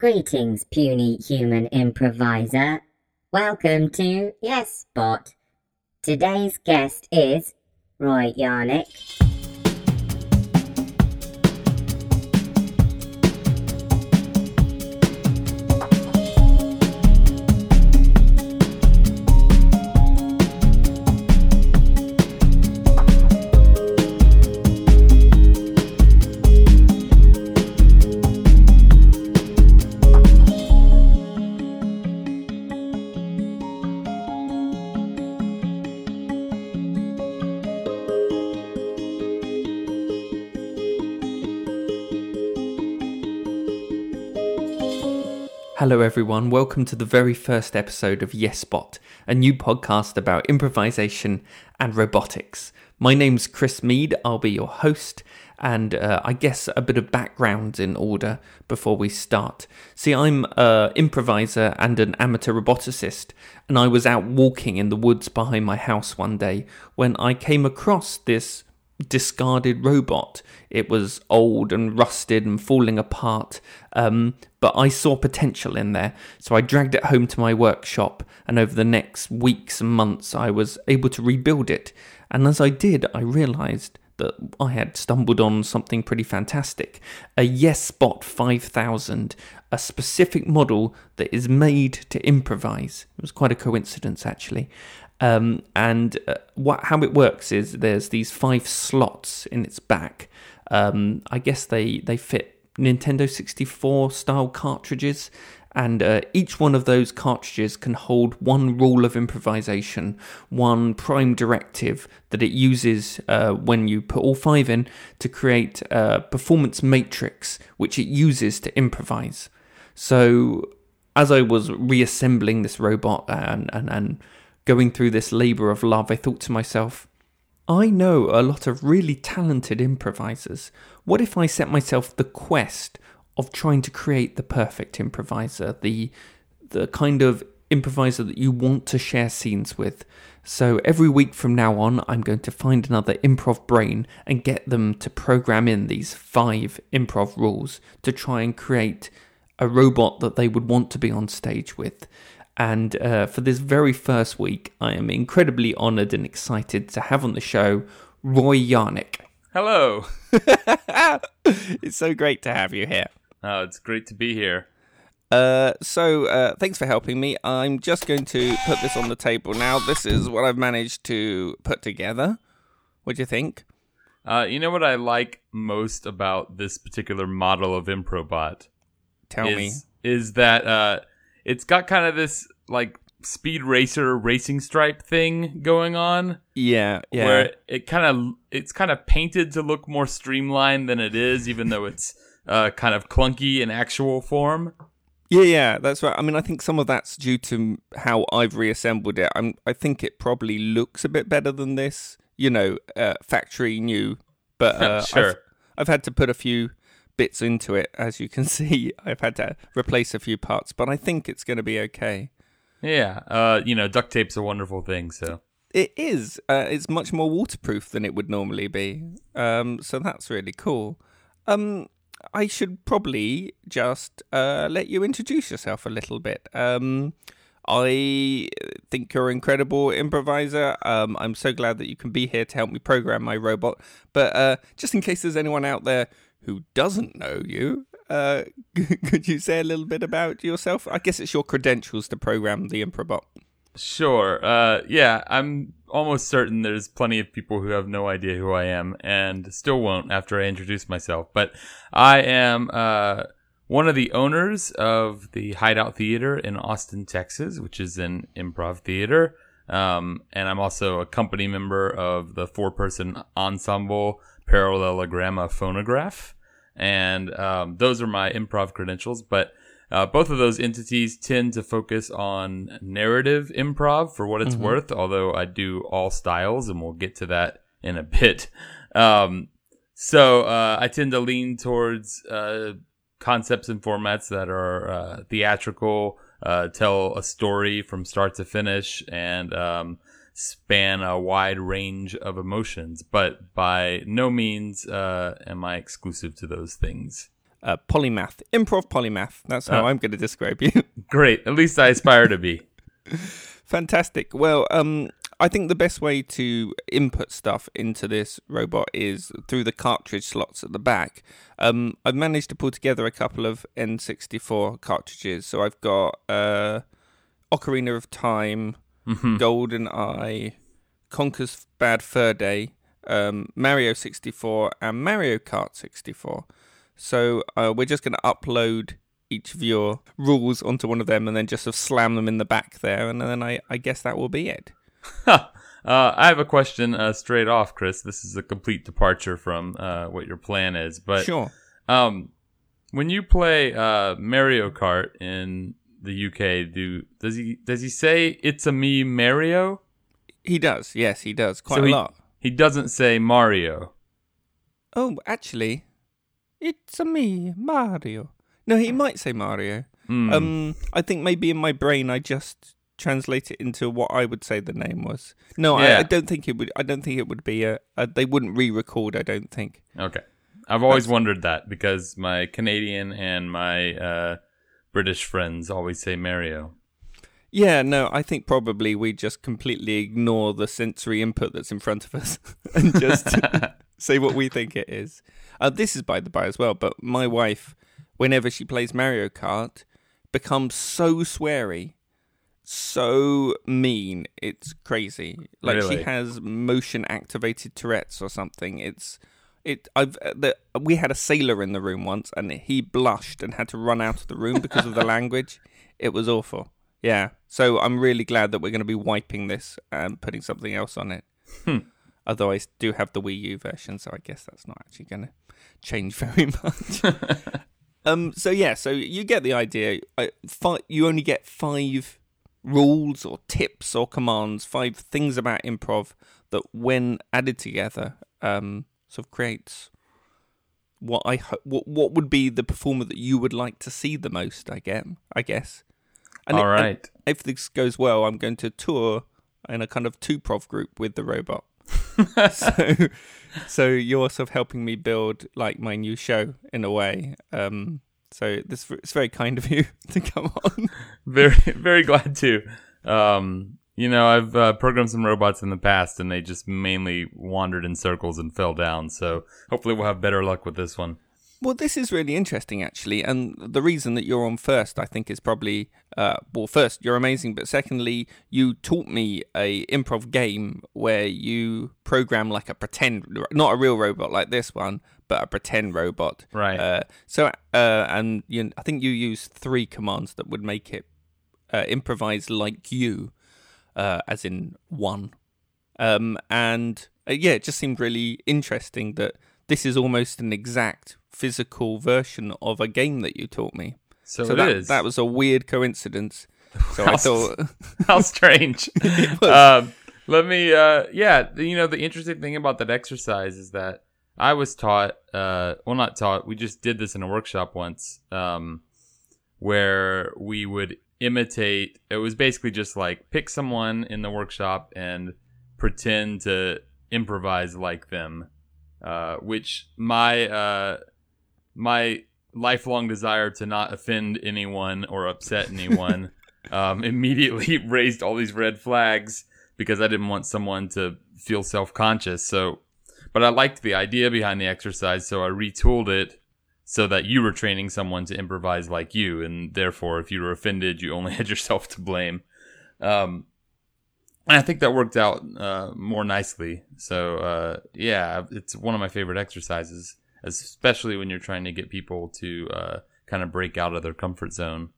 Greetings, puny human improviser. Welcome to Yes Bot. Today's guest is Roy Janik. Everyone. Welcome to the very first episode of YesBot, a new podcast about improvisation and robotics. My name's Chris Mead. I'll be your host, and uh, I guess a bit of background in order before we start. See, I'm an improviser and an amateur roboticist, and I was out walking in the woods behind my house one day when I came across this discarded robot. It was old and rusted and falling apart, um, but I saw potential in there. So I dragged it home to my workshop, and over the next weeks and months, I was able to rebuild it. And as I did, I realized that I had stumbled on something pretty fantastic a YesBot 5000, a specific model that is made to improvise. It was quite a coincidence, actually. Um, and uh, what how it works is there's these five slots in its back. Um, I guess they they fit Nintendo 64 style cartridges, and uh, each one of those cartridges can hold one rule of improvisation, one prime directive that it uses uh, when you put all five in to create a performance matrix, which it uses to improvise. So, as I was reassembling this robot and and, and going through this labour of love, I thought to myself, I know a lot of really talented improvisers. What if I set myself the quest of trying to create the perfect improviser, the the kind of improviser that you want to share scenes with? So every week from now on, I'm going to find another improv brain and get them to program in these five improv rules to try and create a robot that they would want to be on stage with. And uh, for this very first week, I am incredibly honoured and excited to have on the show Roy Janik. Hello. it's so great to have you here. Oh, it's great to be here. Uh, so, uh, thanks for helping me. I'm just going to put this on the table now. This is what I've managed to put together. What do you think? Uh, you know what I like most about this particular model of Improbot? Tell is, me. Is that uh, it's got kind of this like speed racer racing stripe thing going on. Yeah, yeah. Where it kind of it's kind of painted to look more streamlined than it is, even though it's uh, kind of clunky in actual form. Yeah, yeah, that's right. I mean, I think some of that's due to how I've reassembled it. I'm, I think it probably looks a bit better than this. You know, uh, factory new, but uh, sure. I've, I've had to put a few bits into it, as you can see. I've had to replace a few parts, but I think it's going to be okay. Yeah, uh, you know, duct tape's a wonderful thing, so. It is. Uh, it's much more waterproof than it would normally be. Um, so that's really cool. Um, I should probably just uh, let you introduce yourself a little bit. Um, I think you're an incredible improviser. Um, I'm so glad that you can be here to help me program my robot. But uh, just in case there's anyone out there who doesn't know you, uh, could you say a little bit about yourself? I guess it's your credentials to program the Improbot. Sure. Uh, yeah, I'm almost certain there's plenty of people who have no idea who I am and still won't after I introduce myself. But I am uh, one of the owners of the Hideout Theater in Austin, Texas, which is an improv theater. Um, and I'm also a company member of the four person ensemble Parallelogramophonograph. And um, those are my improv credentials. But uh, both of those entities tend to focus on narrative improv for what it's Mm-hmm. worth, although I do all styles, and we'll get to that in a bit. Um, so uh, I tend to lean towards uh, concepts and formats that are uh, theatrical, uh, tell a story from start to finish, and um, span a wide range of emotions. But by no means uh, am I exclusive to those things. uh, polymath, improv polymath. That's how Oh. I'm going to describe you. Great. At least I aspire to be. Fantastic. Well, um, I think the best way to input stuff into this robot is through the cartridge slots at the back. Um, I've managed to pull together a couple of N64 cartridges. So I've got uh, Ocarina of Time, GoldenEye, Conker's Bad Fur Day, um, Mario 64, and Mario Kart 64. So uh, we're just going to upload each of your rules onto one of them and then just sort of slam them in the back there. And then I, I guess that will be it. uh, I have a question uh, straight off, Chris. This is a complete departure from uh, what your plan is, but sure. um, when you play uh, Mario Kart in the UK, do does he does he say it's a me Mario? He does. Yes, he does. Quite So a he- lot. He doesn't say Mario. Oh, actually, it's a me, Mario. No, he might say Mario. Hmm. Um, I think maybe in my brain I just translate it into what I would say the name was. No, I, Yeah. I don't think it would. I don't think it would be a. a they wouldn't re-record. I don't think. Okay. I've always wondered that because my Canadian and my uh, British friends always say Mario. Yeah, no, I think probably we just completely ignore the sensory input that's in front of us and just say what we think it is. Uh, this is by the by as well, but my wife, whenever she plays Mario Kart, becomes so sweary, so mean. It's crazy. Like Really? she has motion activated Tourette's or something. It's it. I've uh, the, we had a sailor in the room once, and he blushed and had to run out of the room because of the language. It was awful. Yeah. So I'm really glad that we're going to be wiping this and putting something else on it. Although I do have the Wii U version, so I guess that's not actually going to change very much. um. So yeah. So you get the idea. I, fi- you only get five rules or tips or commands, five things about improv that, when added together, um, sort of creates what I ho- what what would be the performer that you would like to see the most. I get. I guess. And All it- and if this goes well, I'm going to tour in a kind of two prov group with the robot. so, so you're sort of helping me build like my new show in a way. Um, so this it's very kind of you to come on. very very glad to. Um, you know, I've uh, programmed some robots in the past, and they just mainly wandered in circles and fell down. So hopefully, we'll have better luck with this one. Well, this is really interesting, actually, and the reason that you're on first, I think, is probably uh, well, first you're amazing, but secondly, you taught me a improv game where you program like a pretend, not a real robot like this one, but a pretend robot. Right. Uh, so, uh, and you, I think you used three commands that would make it uh, improvise like you, uh, as in one. Um, and uh, yeah, it just seemed really interesting that this is almost an exact physical version of a game that you taught me. So, So it that, is. that was a weird coincidence. So I thought, How strange. um, let me, uh, yeah, you know, the interesting thing about that exercise is that I was taught, uh, well, not taught, we just did this in a workshop once, um, where we would imitate, it was basically just like pick someone in the workshop and pretend to improvise like them, uh, which my, uh, my lifelong desire to not offend anyone or upset anyone um, immediately raised all these red flags because I didn't want someone to feel self conscious. So, but I liked the idea behind the exercise, so I retooled it so that you were training someone to improvise like you, and therefore, if you were offended, you only had yourself to blame. Um, and I think that worked out uh, more nicely. So, uh, yeah, it's one of my favorite exercises, especially when you're trying to get people to uh, kind of break out of their comfort zone.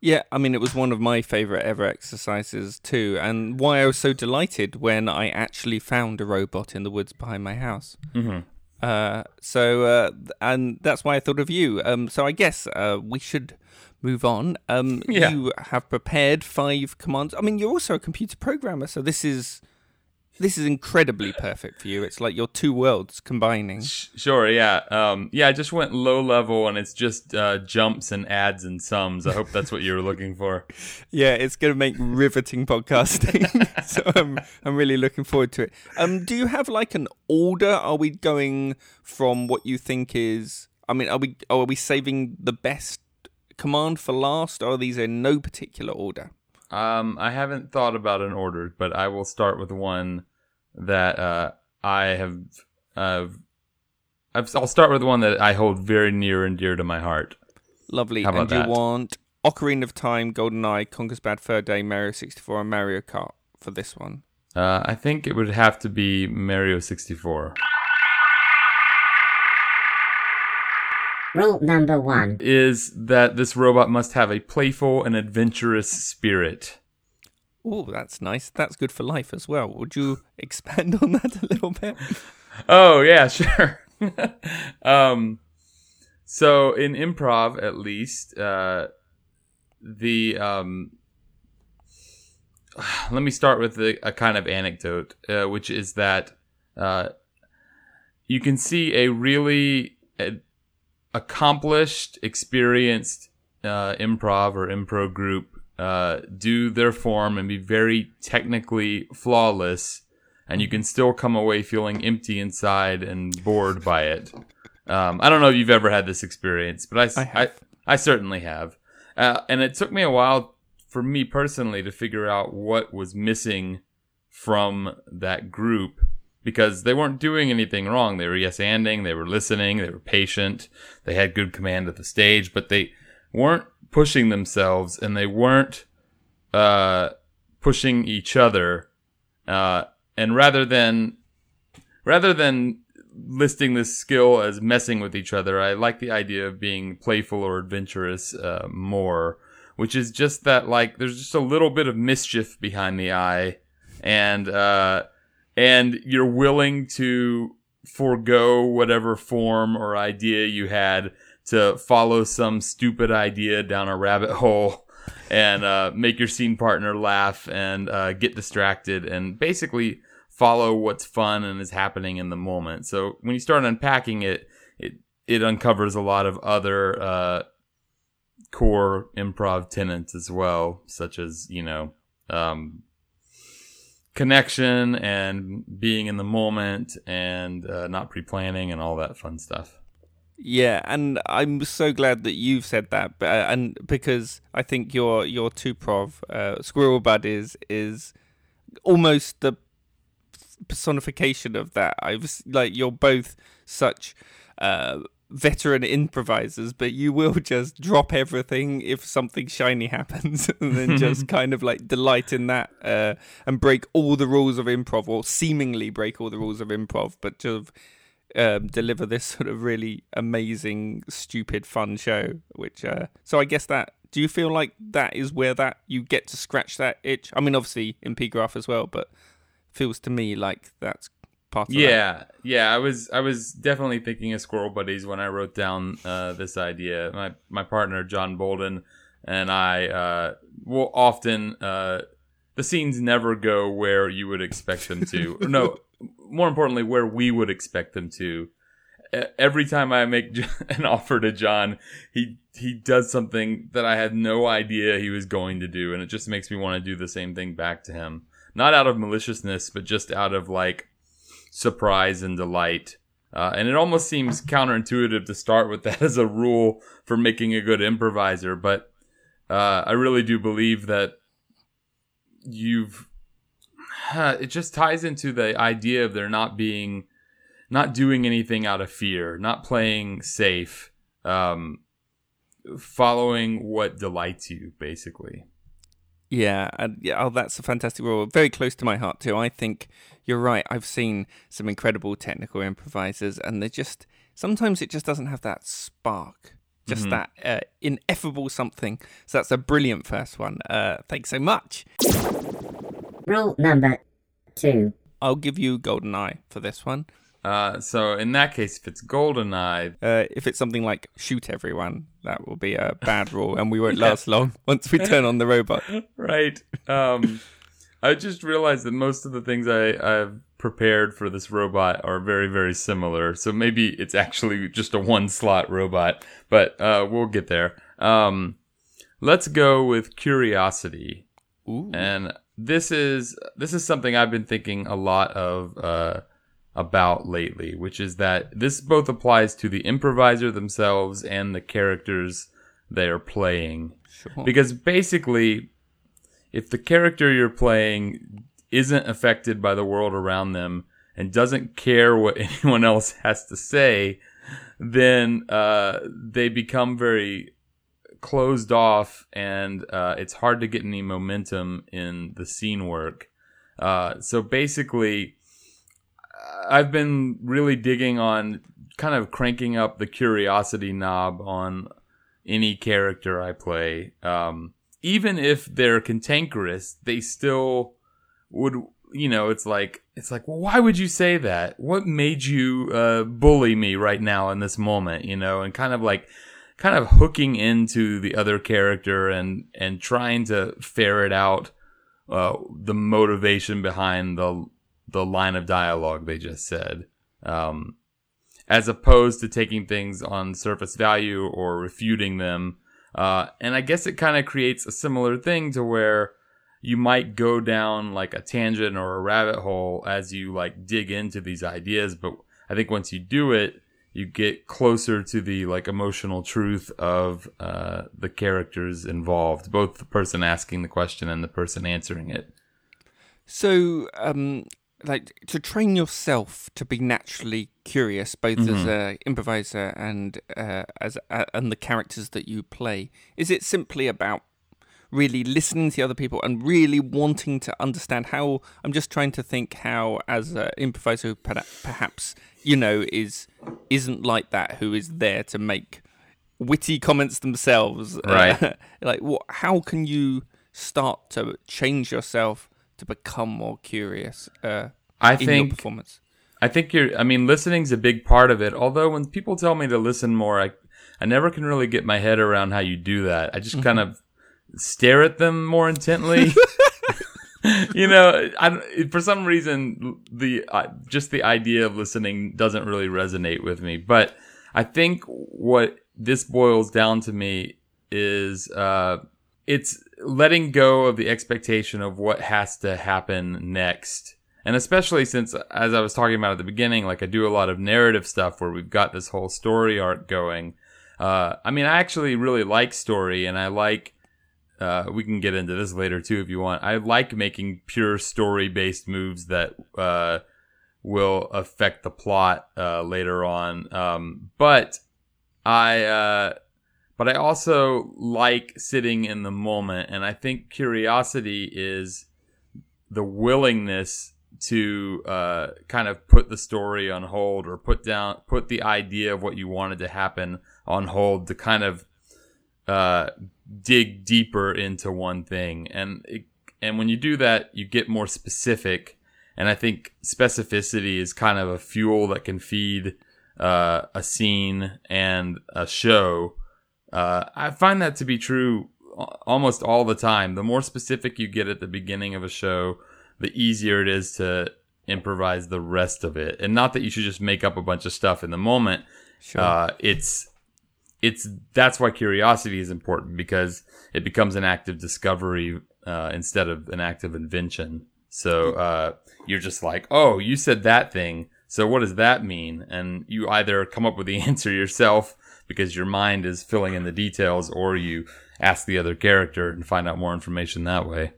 Yeah, I mean, it was one of my favorite ever exercises too, and why I was so delighted when I actually found a robot in the woods behind my house. Mm-hmm. Uh, so, uh, and that's why I thought of you. Um, so I guess uh, we should move on. Um, Yeah. You have prepared five commands. I mean, you're also a computer programmer, so this is this is incredibly perfect for you. It's like your two worlds combining. Sure, yeah. Um, yeah, I just went low level and it's just uh, jumps and adds and sums. I hope that's what you were looking for. Yeah, it's going to make riveting podcasting. so I'm I'm really looking forward to it. Um, do you have like an order? Are we going from what you think is? I mean, are we are we saving the best command for last, or are these in no particular order? Um, I haven't thought about an order, but I will start with one that uh, I have. Uh, I'll start with one that I hold very near and dear to my heart. Lovely. How about and that? you want Ocarina of Time, GoldenEye, Conker's Bad Fur Day, Mario 64, and Mario Kart for this one. Uh, I think it would have to be Mario 64. Rule number one. Is that this robot must have a playful and adventurous spirit. Oh, that's nice. That's good for life as well. Would you expand on that a little bit? Oh yeah, sure. um, so in improv, at least, uh, the um, let me start with a, a kind of anecdote, uh, which is that uh, you can see a really uh, accomplished, experienced uh, improv or impro group uh, do their form and be very technically flawless, and you can still come away feeling empty inside and bored by it. Um, I don't know if you've ever had this experience, but I, I I. I, certainly have. Uh, and it took me a while for me personally to figure out what was missing from that group because they weren't doing anything wrong. They were yes anding, they were listening, they were patient, they had good command of the stage, but they weren't pushing themselves and they weren't uh, pushing each other. Uh, and rather than rather than listing this skill as messing with each other, I like the idea of being playful or adventurous uh, more, which is just that like there's just a little bit of mischief behind the eye, and uh, and you're willing to forego whatever form or idea you had to follow some stupid idea down a rabbit hole and uh, make your scene partner laugh and uh, get distracted and basically follow what's fun and is happening in the moment. So when you start unpacking it, it it uncovers a lot of other uh, core improv tenets as well, such as you know um, connection and being in the moment and uh, not pre-planning and all that fun stuff. Yeah, and I'm so glad that you've said that, uh, and because I think your your two prov uh, Squirrel Buddies almost the personification of that. I've s- like you're both such uh, veteran improvisers, but you will just drop everything if something shiny happens, and then just kind of like delight in that uh, and break all the rules of improv, or seemingly break all the rules of improv, but to um, deliver this sort of really amazing, stupid, fun show. Which, uh, so I guess that. Do you feel like that is where that you get to scratch that itch? I mean, obviously in P graph as well, but feels to me like that's part of that. Yeah, yeah. I was I was definitely thinking of Squirrel Buddies when I wrote down uh, this idea. My my partner John Bolden and I uh, will often uh, the scenes never go where you would expect them to. no, more importantly, where we would expect them to. Every time I make an offer to John, he he does something that I had no idea he was going to do, and it just makes me want to do the same thing back to him. Not out of maliciousness, but just out of like surprise and delight. Uh, and it almost seems counterintuitive to start with that as a rule for making a good improviser, but uh, I really do believe that you've. It just ties into the idea of there not being, not doing anything out of fear, not playing safe, um, following what delights you, basically. Yeah, and yeah, oh, that's a fantastic rule. Very close to my heart too. I think you're right. I've seen some incredible technical improvisers, and they just sometimes it just doesn't have that spark, just that uh, ineffable something. So that's a brilliant first one. Uh, thanks so much. Rule number two. I'll give you GoldenEye for this one. Uh, so in that case, if it's GoldenEye, Uh, if it's something like shoot everyone, that will be a bad rule, and we won't last long once we turn on the robot. right. Um, I just realized that most of the things I, I've prepared for this robot are very, very similar. So maybe it's actually just a one slot robot, but uh, we'll get there. Um, let's go with curiosity. Ooh. And this is this is something I've been thinking a lot of uh, about lately, which is that this both applies to the improviser themselves and the characters they are playing. Sure. Because basically, if the character you're playing isn't affected by the world around them and doesn't care what anyone else has to say, then uh, they become very closed off and uh, it's hard to get any momentum in the scene work. Uh, so basically, I've been really digging on kind of cranking up the curiosity knob on any character I play. Um, even if they're cantankerous, they still would, you know, it's like, it's like, well, why would you say that? What made you, uh, bully me right now in this moment, you know, and kind of like, kind of hooking into the other character and, and trying to ferret out, uh, the motivation behind the, the line of dialogue they just said. Um, as opposed to taking things on surface value or refuting them. Uh, and I guess it kind of creates a similar thing to where you might go down like a tangent or a rabbit hole as you like dig into these ideas. But I think once you do it, you get closer to the like emotional truth of uh, the characters involved, both the person asking the question and the person answering it. So, um, like to train yourself to be naturally curious, both as Mm-hmm. a improviser and uh, as uh, and the characters that you play. Is it simply about really listening to the other people and really wanting to understand how? I'm just trying to think how, as an improviser, who perhaps you know is isn't like that, who is there to make witty comments themselves, uh, Right. like, what? How can you start to change yourself? To become more curious, uh, I think performance. I think you're. I mean, listening's a big part of it. Although when people tell me to listen more, I I never can really get my head around how you do that. I just kind of stare at them more intently. you know, I, for some reason, the uh, just the idea of listening doesn't really resonate with me. But I think what this boils down to me is uh, it's letting go of the expectation of what has to happen next. And especially since, as I was talking about at the beginning, like I do a lot of narrative stuff where we've got this whole story arc going. Uh, I mean, I actually really like story and I like, uh, we can get into this later too if you want. I like making pure story based moves that, uh, will affect the plot, uh, later on. Um, but I, uh, but I also like sitting in the moment. And I think curiosity is the willingness to uh, kind of put the story on hold or put down put the idea of what you wanted to happen on hold to kind of uh, dig deeper into one thing. And it, and when you do that you get more specific. And I think specificity is kind of a fuel that can feed uh, a scene and a show. Uh, I find that to be true almost all the time. The more specific you get at the beginning of a show, the easier it is to improvise the rest of it. And not that you should just make up a bunch of stuff in the moment. Sure. Uh, it's it's that's why curiosity is important because it becomes an act of discovery uh, instead of an act of invention. So uh, you're just like, oh, you said that thing. So what does that mean? And you either come up with the answer yourself because your mind is filling in the details, or you ask the other character and find out more information that way.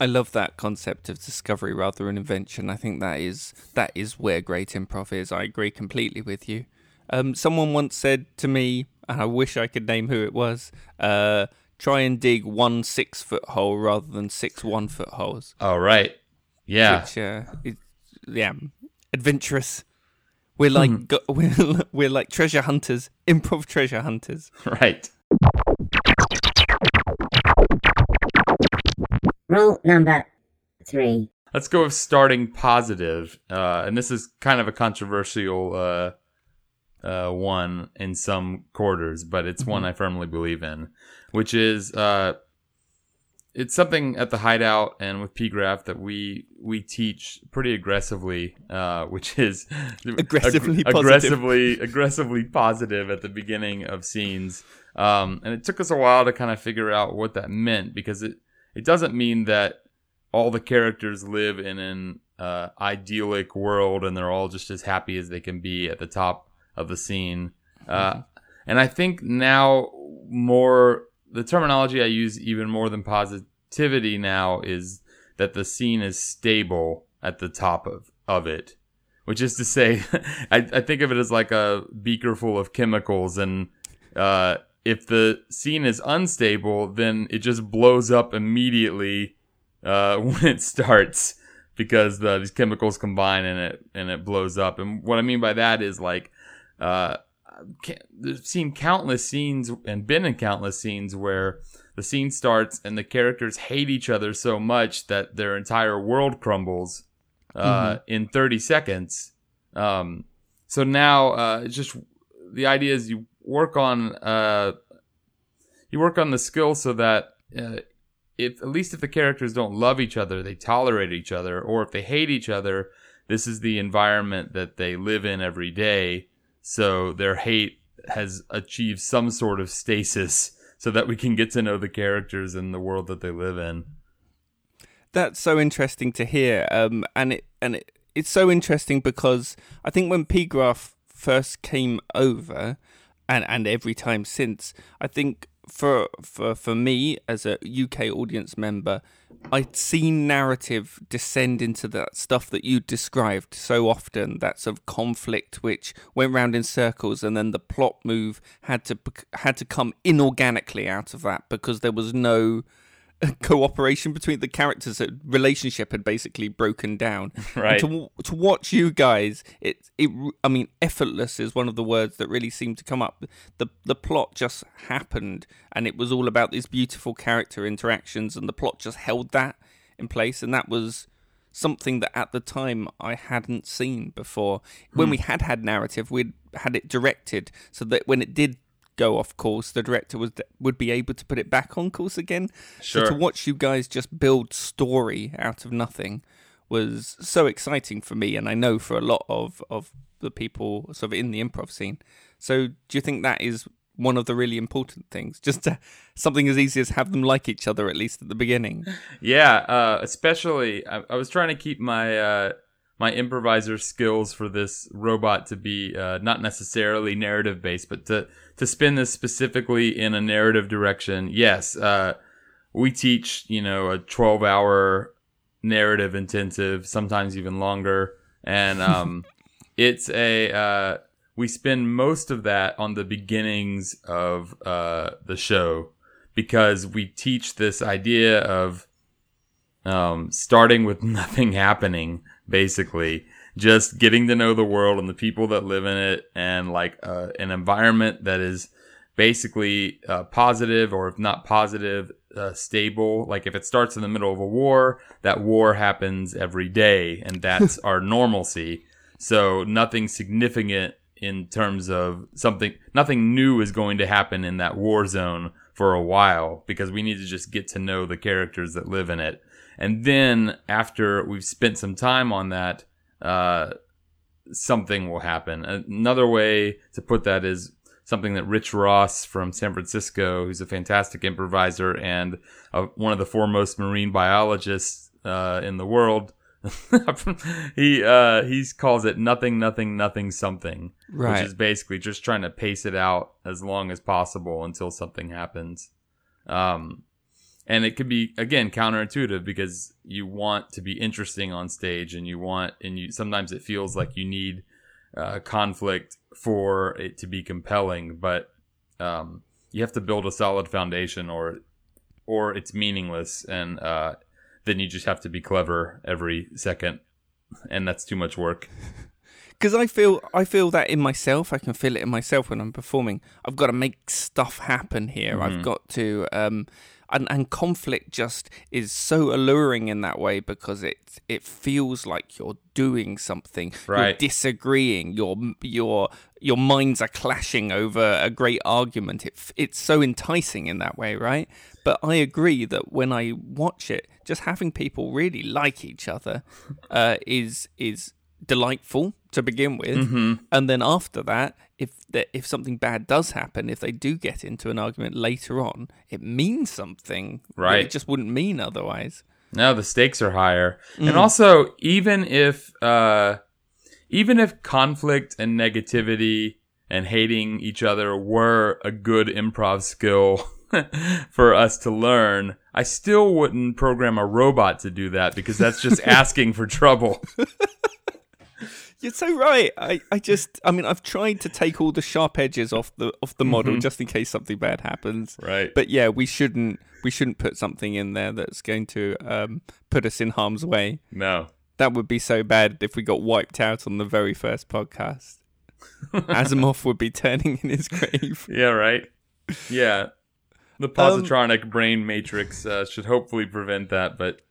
I love that concept of discovery rather than invention. I think that is that is where great improv is. I agree completely with you. Um, someone once said to me, and I wish I could name who it was, uh, try and dig one six foot hole rather than six one foot holes. All right. Yeah. Which, uh, is, yeah, adventurous. We're like go- we're, we're like treasure hunters, improv treasure hunters. Right. Rule number three. Let's go with starting positive. Uh, and this is kind of a controversial uh, uh, one in some quarters, but it's one I firmly believe in, which is uh, it's something at the hideout and with PGraph that we we teach pretty aggressively, uh, which is Aggressively positive. aggressively aggressively positive at the beginning of scenes. Um, and it took us a while to kind of figure out what that meant because it it doesn't mean that all the characters live in an uh, idyllic world and they're all just as happy as they can be at the top of the scene. Uh, and I think now more the terminology I use even more than positivity now is that the scene is stable at the top of, of it. Which is to say, I, I think of it as like a beaker full of chemicals and uh, if the scene is unstable, then it just blows up immediately uh, when it starts because the, these chemicals combine and it and it blows up. And what I mean by that is like uh, I've seen countless scenes and been in countless scenes where the scene starts and the characters hate each other so much that their entire world crumbles uh, mm-hmm. in 30 seconds. Um, so now uh, just the idea is you work on uh, you work on the skill so that uh, if at least if the characters don't love each other, they tolerate each other, or if they hate each other, this is the environment that they live in every day. So their hate has achieved some sort of stasis so that we can get to know the characters and the world that they live in. That's so interesting to hear. Um, and it and it, it's so interesting because I think when PGraph first came over, and and every time since, I think for for for me as a UK audience member, I'd seen narrative descend into that stuff that you described so often. That sort of conflict which went round in circles, and then the plot move had to had to come inorganically out of that because there was no cooperation between the characters that relationship had basically broken down right to, to watch you guys it it i mean effortless is one of the words that really seemed to come up the the plot just happened and it was all about these beautiful character interactions and the plot just held that in place and that was something that at the time I hadn't seen before. When hmm. we had had narrative, we'd had it directed so that when it did go off course, the director was would be able to put it back on course again. Sure. So to watch you guys just build story out of nothing was so exciting for me, and I know for a lot of of the people sort of in the improv scene. So do you think that is one of the really important things? Just to, something as easy as have them like each other at least at the beginning. Yeah, uh, especially I, I, was trying to keep my. Uh my improviser skills for this robot to be uh, not necessarily narrative based, but to to spin this specifically in a narrative direction. Yes, uh, we teach you know a twelve hour narrative intensive, sometimes even longer, and um, it's a uh, we spend most of that on the beginnings of uh, the show because we teach this idea of um, starting with nothing happening basically just getting to know the world and the people that live in it and like uh, an environment that is basically uh, positive or if not positive uh, stable. Like if it starts in the middle of a war that war happens every day and that's our normalcy. So nothing significant in terms of something nothing new is going to happen in that war zone for a while because we need to just get to know the characters that live in it and then after we've spent some time on that, uh, something will happen. Another way to put that is something that Rich Ross from San Francisco, who's a fantastic improviser and uh, one of the foremost marine biologists uh, in the world, he uh, he calls it nothing, nothing, nothing, something, right. which is basically just trying to pace it out as long as possible until something happens. Um, and it could be again counterintuitive because you want to be interesting on stage and you want and you sometimes it feels like you need uh, conflict for it to be compelling but um, you have to build a solid foundation or or it's meaningless and uh, then you just have to be clever every second. And that's too much work because I feel I feel that in myself. I can feel it in myself when I'm performing. I've got to make stuff happen here. Mm-hmm. I've got to um, and and conflict just is so alluring in that way because it it feels like you're doing something right. you're disagreeing your your your minds are clashing over a great argument it it's so enticing in that way right but i agree that when i watch it just having people really like each other uh, is is delightful to begin with, mm-hmm. and then after that, if the, if something bad does happen, if they do get into an argument later on, it means something. Right. it just wouldn't mean otherwise. No, the stakes are higher. And also, even if uh even if conflict and negativity and hating each other were a good improv skill for us to learn, I still wouldn't program a robot to do that because that's just asking for trouble. You're so right. I, I just I mean I've tried to take all the sharp edges off the off the model just in case something bad happens. Right. But yeah, we shouldn't we shouldn't put something in there that's going to um, put us in harm's way. No. That would be so bad if we got wiped out on the very first podcast. Asimov would be turning in his grave. Yeah, right. Yeah. The positronic brain matrix uh, should hopefully prevent that, but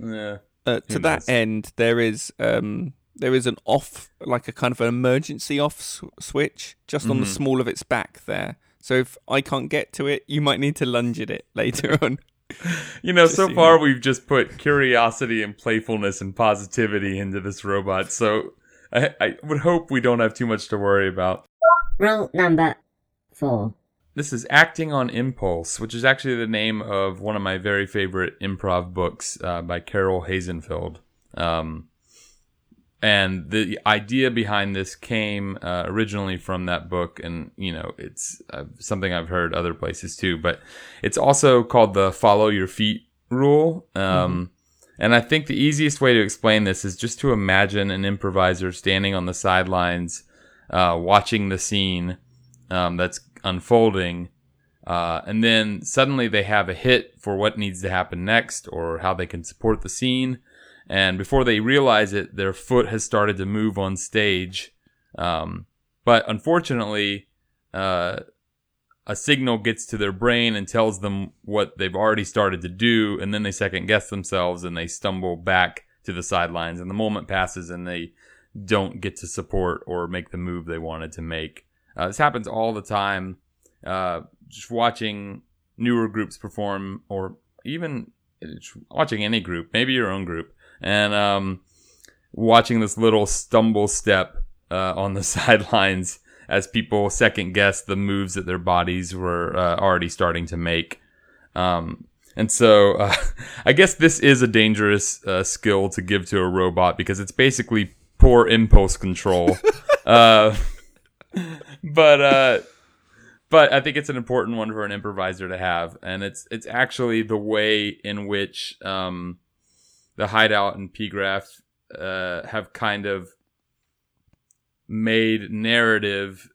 yeah. Uh, to Who that end, there is um, there is an off, like a kind of an emergency off s- switch just on the Mhm. small of its back there. So if I can't get to it, you might need to lunge at it later on. You know, Just so so far know. we've just put curiosity and playfulness and positivity into this robot, so I, I would hope we don't have too much to worry about. Rule number four. This is Acting on Impulse, which is actually the name of one of my very favorite improv books uh, by Carol Hazenfield. Um, and the idea behind this came uh, originally from that book, and you know, it's uh, something I've heard other places too. But it's also called the "Follow Your Feet" rule. Um, And I think the easiest way to explain this is just to imagine an improviser standing on the sidelines, uh, watching the scene um, that's unfolding. Uh, and then suddenly they have a hit for what needs to happen next or how they can support the scene. And before they realize it, their foot has started to move on stage. Um, but unfortunately, uh, a signal gets to their brain and tells them what they've already started to do. And then they second guess themselves and they stumble back to the sidelines. And the moment passes and they don't get to support or make the move they wanted to make. Uh, this happens all the time. Uh, just watching newer groups perform, or even watching any group, maybe your own group, and um, watching this little stumble step uh, on the sidelines as people second guess the moves that their bodies were uh, already starting to make. Um, and so uh, I guess this is a dangerous uh, skill to give to a robot because it's basically poor impulse control. uh, but uh, but I think it's an important one for an improviser to have, and it's it's actually the way in which um, the hideout and PGraph uh, have kind of made narrative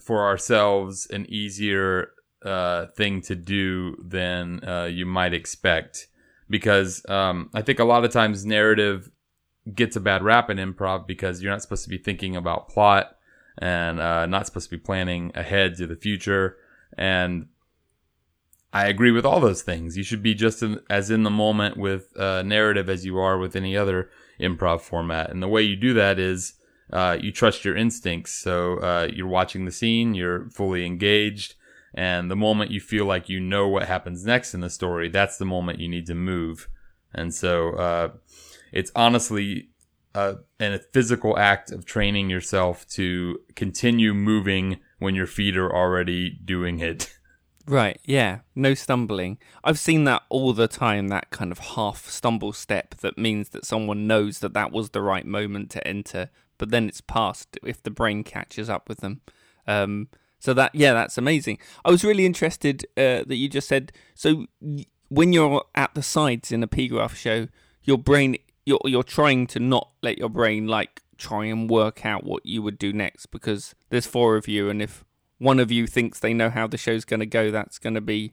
for ourselves an easier uh, thing to do than uh, you might expect, because um, I think a lot of times narrative gets a bad rap in improv because you're not supposed to be thinking about plot and uh, not supposed to be planning ahead to the future. And I agree with all those things. You should be just in, as in the moment with uh, narrative as you are with any other improv format. And the way you do that is uh, you trust your instincts. So uh, you're watching the scene, you're fully engaged. And the moment you feel like you know what happens next in the story, that's the moment you need to move. And so uh, it's honestly and a physical act of training yourself to continue moving when your feet are already doing it. Right, yeah, no stumbling. I've seen that all the time, that kind of half stumble step that means that someone knows that that was the right moment to enter, but then it's past if the brain catches up with them. Um, so that, yeah, that's amazing. I was really interested uh, that you just said, so when you're at the sides in a P graph show, your brain, you're, you're trying to not let your brain like try and work out what you would do next because there's four of you, and if one of you thinks they know how the show's going to go, that's going to be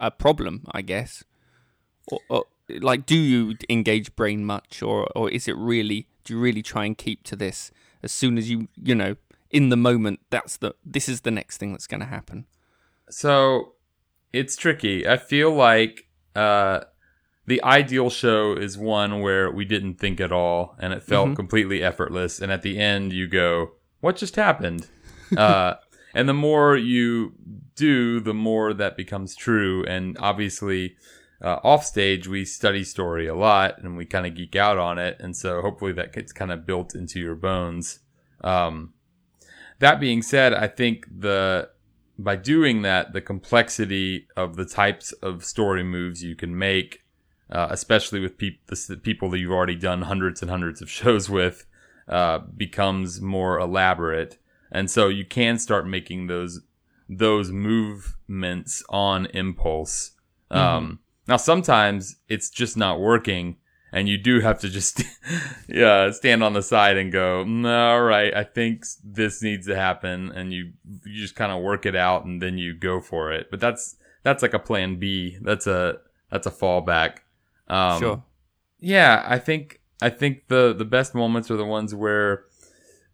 a problem, I guess. Or, or, like, do you engage brain much, or or is it really? Do you really try and keep to this as soon as you you know in the moment? That's the this is the next thing that's going to happen. So it's tricky. I feel like uh, the ideal show is one where we didn't think at all and it felt completely effortless. And at the end, you go, What just happened? uh, and the more you do, the more that becomes true. And obviously, uh, off stage, we study story a lot and we kind of geek out on it. And so hopefully that gets kind of built into your bones. Um, that being said, I think the by doing that, the complexity of the types of story moves you can make uh, especially with peop- the people that you've already done hundreds and hundreds of shows with, uh, becomes more elaborate, and so you can start making those those movements on impulse. Um, now sometimes it's just not working, and you do have to just yeah stand on the side and go, "Mm, all right, I think this needs to happen, and you you just kind of work it out, and then you go for it. But that's that's like a plan B. That's a that's a fallback. Um, sure. yeah, I think I think the the best moments are the ones where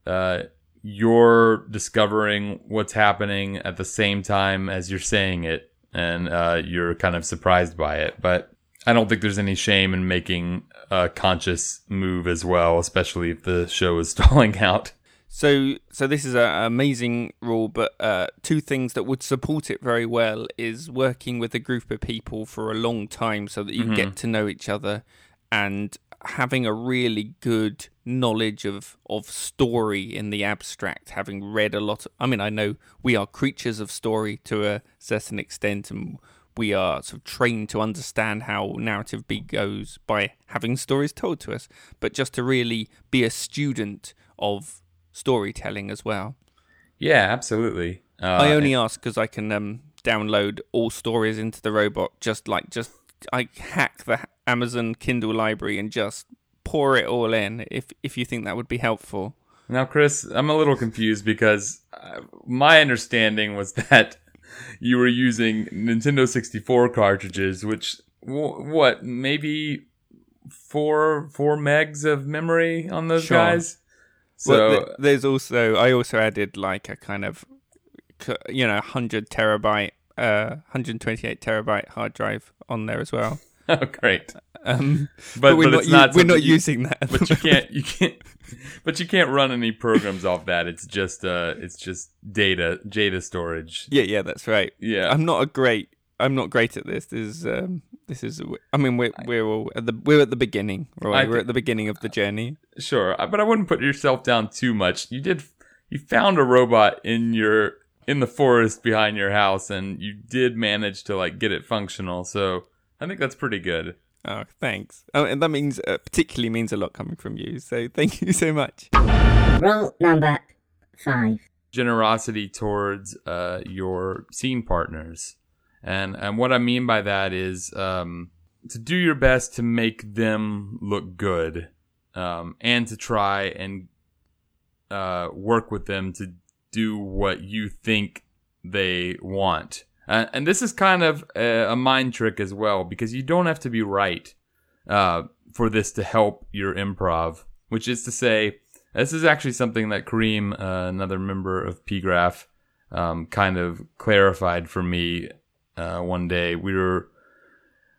uh, you're discovering what's happening at the same time as you're saying it, and uh, you're kind of surprised by it. But I don't think there's any shame in making a conscious move as well, especially if the show is stalling out. So, so this is an amazing rule, but uh, two things that would support it very well is working with a group of people for a long time, so that you get to know each other, and having a really good knowledge of of story in the abstract. Having read a lot, of, I mean, I know we are creatures of story to a certain extent, and we are sort of trained to understand how narrative beat goes by having stories told to us. But just to really be a student of storytelling as well. Yeah, absolutely. Uh, I only ask because I can um, download all stories into the robot. Just like just I hack the Amazon Kindle library and just pour it all in. If if you think that would be helpful. Now, Chris, I'm a little confused because uh, my understanding was that you were using Nintendo 64 cartridges, which what maybe four four megs of memory on those Sure. guys. So well, th- there's also I also added like a kind of you know 100 terabyte, uh, 128 terabyte hard drive on there as well. oh, great, Um, but, we're but not, it's not we're not you- using that. But you can't you can't. But you can't run any programs off that. It's just uh, it's just data data storage. Yeah, yeah, that's right. Yeah. I'm not a great. I'm not great at this. This is. Um, this is. I mean, we're we're all at the we're at the beginning, right? We're at the beginning of the journey. Sure, but I wouldn't put yourself down too much. You did, you found a robot in your in the forest behind your house, and you did manage to like get it functional. So I think that's pretty good. Oh, thanks. Oh, and that means uh, particularly means a lot coming from you. So thank you so much. Rule number five. Generosity towards uh, your scene partners, and and what I mean by that is um, to do your best to make them look good, um, and to try and uh, work with them to do what you think they want. Uh, and this is kind of a, a mind trick as well because you don't have to be right uh, for this to help your improv, which is to say, this is actually something that Kareem, uh, another member of PGraph, um, kind of clarified for me uh, one day. We were,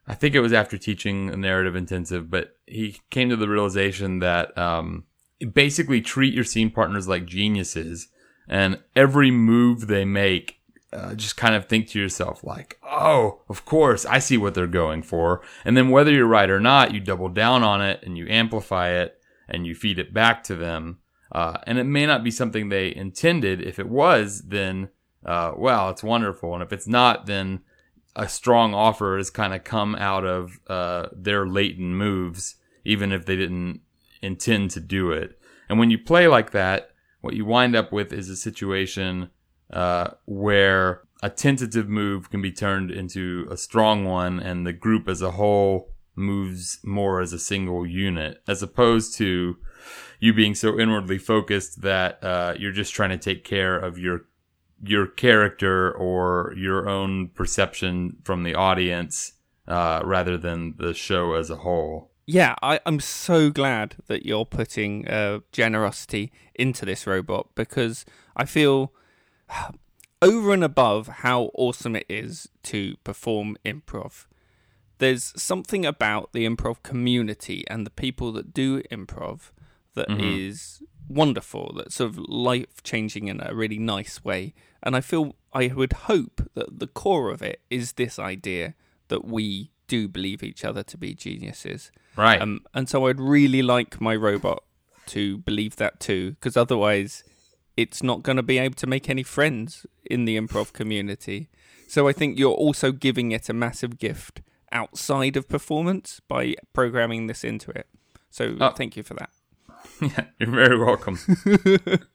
I think it was after teaching a narrative intensive, but he came to the realization that um, basically treat your scene partners like geniuses, and every move they make, uh, just kind of think to yourself like, "Oh, of course, I see what they're going for." And then whether you're right or not, you double down on it and you amplify it and you feed it back to them. Uh, and it may not be something they intended. If it was, then uh, well, it's wonderful. And if it's not, then a strong offer has kind of come out of uh, their latent moves, even if they didn't intend to do it. And when you play like that, what you wind up with is a situation uh, where a tentative move can be turned into a strong one, and the group as a whole moves more as a single unit, as opposed to you being so inwardly focused that uh, you're just trying to take care of your your character or your own perception from the audience uh, rather than the show as a whole. Yeah, I, I'm so glad that you're putting uh, generosity into this robot because I feel over and above how awesome it is to perform improv, there's something about the improv community and the people that do improv that is wonderful, that's sort of life changing in a really nice way. And I feel I would hope that the core of it is this idea that we do believe each other to be geniuses. Right. Um, and so I'd really like my robot to believe that too, because otherwise it's not going to be able to make any friends in the improv community. So I think you're also giving it a massive gift outside of performance by programming this into it. So Oh. thank you for that. yeah, you're very welcome.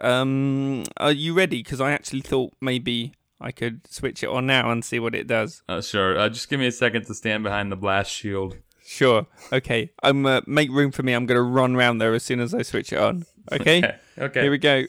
Um, are you ready? Because I actually thought maybe I could switch it on now and see what it does. Uh, sure. Uh, just give me a second to stand behind the blast shield. Sure. Okay. Um, uh, make room for me. I'm going to run round there as soon as I switch it on. Okay. Okay. Here we go.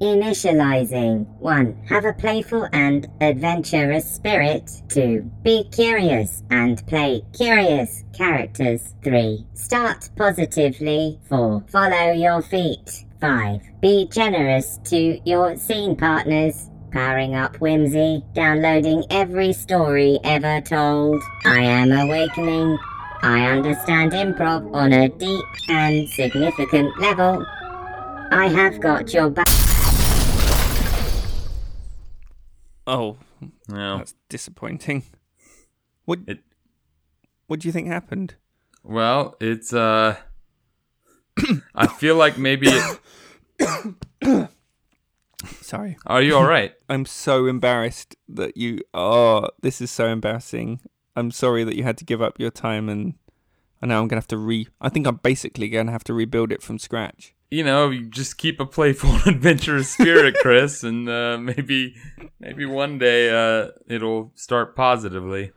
Initializing. 1. Have a playful and adventurous spirit. 2. Be curious and play curious characters. 3. Start positively. 4. Follow your feet. 5. Be generous to your scene partners. Powering up whimsy, downloading every story ever told. I am awakening. I understand improv on a deep and significant level. I have got your back. Oh, No. that's disappointing. What? It- What do you think happened? Well, it's uh I feel like maybe it, Sorry. Are you all right? I'm so embarrassed that you. Oh, this is so embarrassing. I'm sorry that you had to give up your time, and I know I'm gonna have to re. I think I'm basically gonna have to rebuild it from scratch. You know, you just keep a playful and adventurous spirit, Chris, and uh, maybe maybe one day uh, it'll start positively.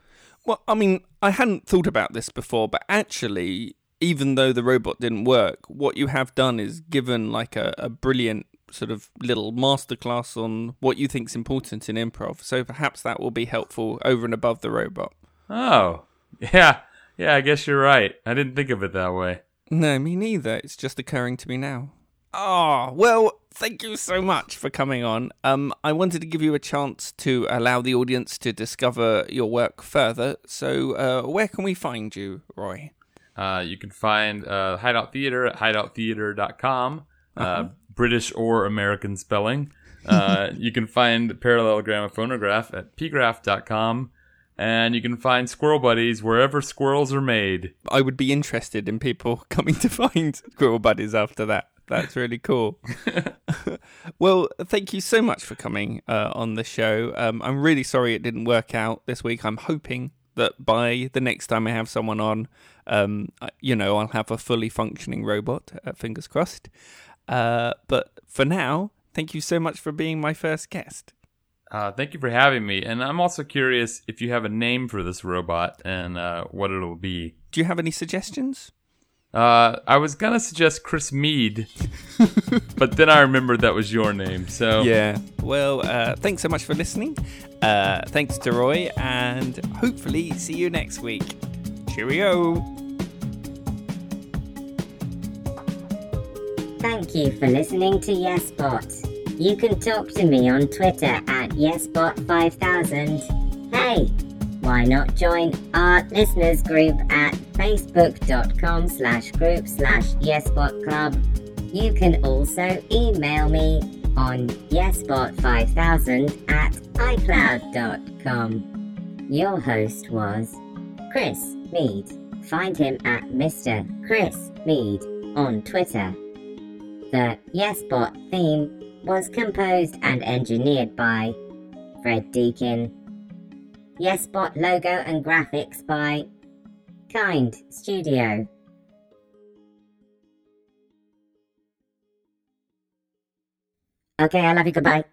Well, I mean, I hadn't thought about this before, but actually, even though the robot didn't work, what you have done is given like a, a brilliant sort of little masterclass on what you think's important in improv. So perhaps that will be helpful over and above the robot. Oh, yeah, yeah. I guess you're right. I didn't think of it that way. No, me neither. It's just occurring to me now. Ah, well, thank you so much for coming on. Um, I wanted to give you a chance to allow the audience to discover your work further. So, uh, where can we find you, Roy? Uh, you can find uh, Hideout Theater at hideouttheater.com, uh, British or American spelling. Uh, you can find Parallelogramophonograph at pgraph.com. And you can find Squirrel Buddies wherever squirrels are made. I would be interested in people coming to find squirrel buddies after that. That's really cool. well, thank you so much for coming uh, on the show. Um, I'm really sorry it didn't work out this week. I'm hoping that by the next time I have someone on, um, you know, I'll have a fully functioning robot. Uh, fingers crossed. Uh, but for now, thank you so much for being my first guest. Uh, thank you for having me. And I'm also curious if you have a name for this robot and uh, what it'll be. Do you have any suggestions? Uh, I was going to suggest Chris Mead, but then I remembered that was your name. So Yeah. Well, uh, thanks so much for listening. Uh, thanks to Roy, and hopefully see you next week. Cheerio. Thank you for listening to YesBot. You can talk to me on Twitter at YesBot5000. Hey, why not join our listeners group at facebook.com slash group slash YesBotClub. You can also email me on YesBot5000 at iCloud.com. Your host was Chris Mead. Find him at Mr. Chris Mead on Twitter. The YesBot theme was composed and engineered by Fred Deakin. YesBot logo and graphics by Kind Studio. Okay, I love you. Goodbye.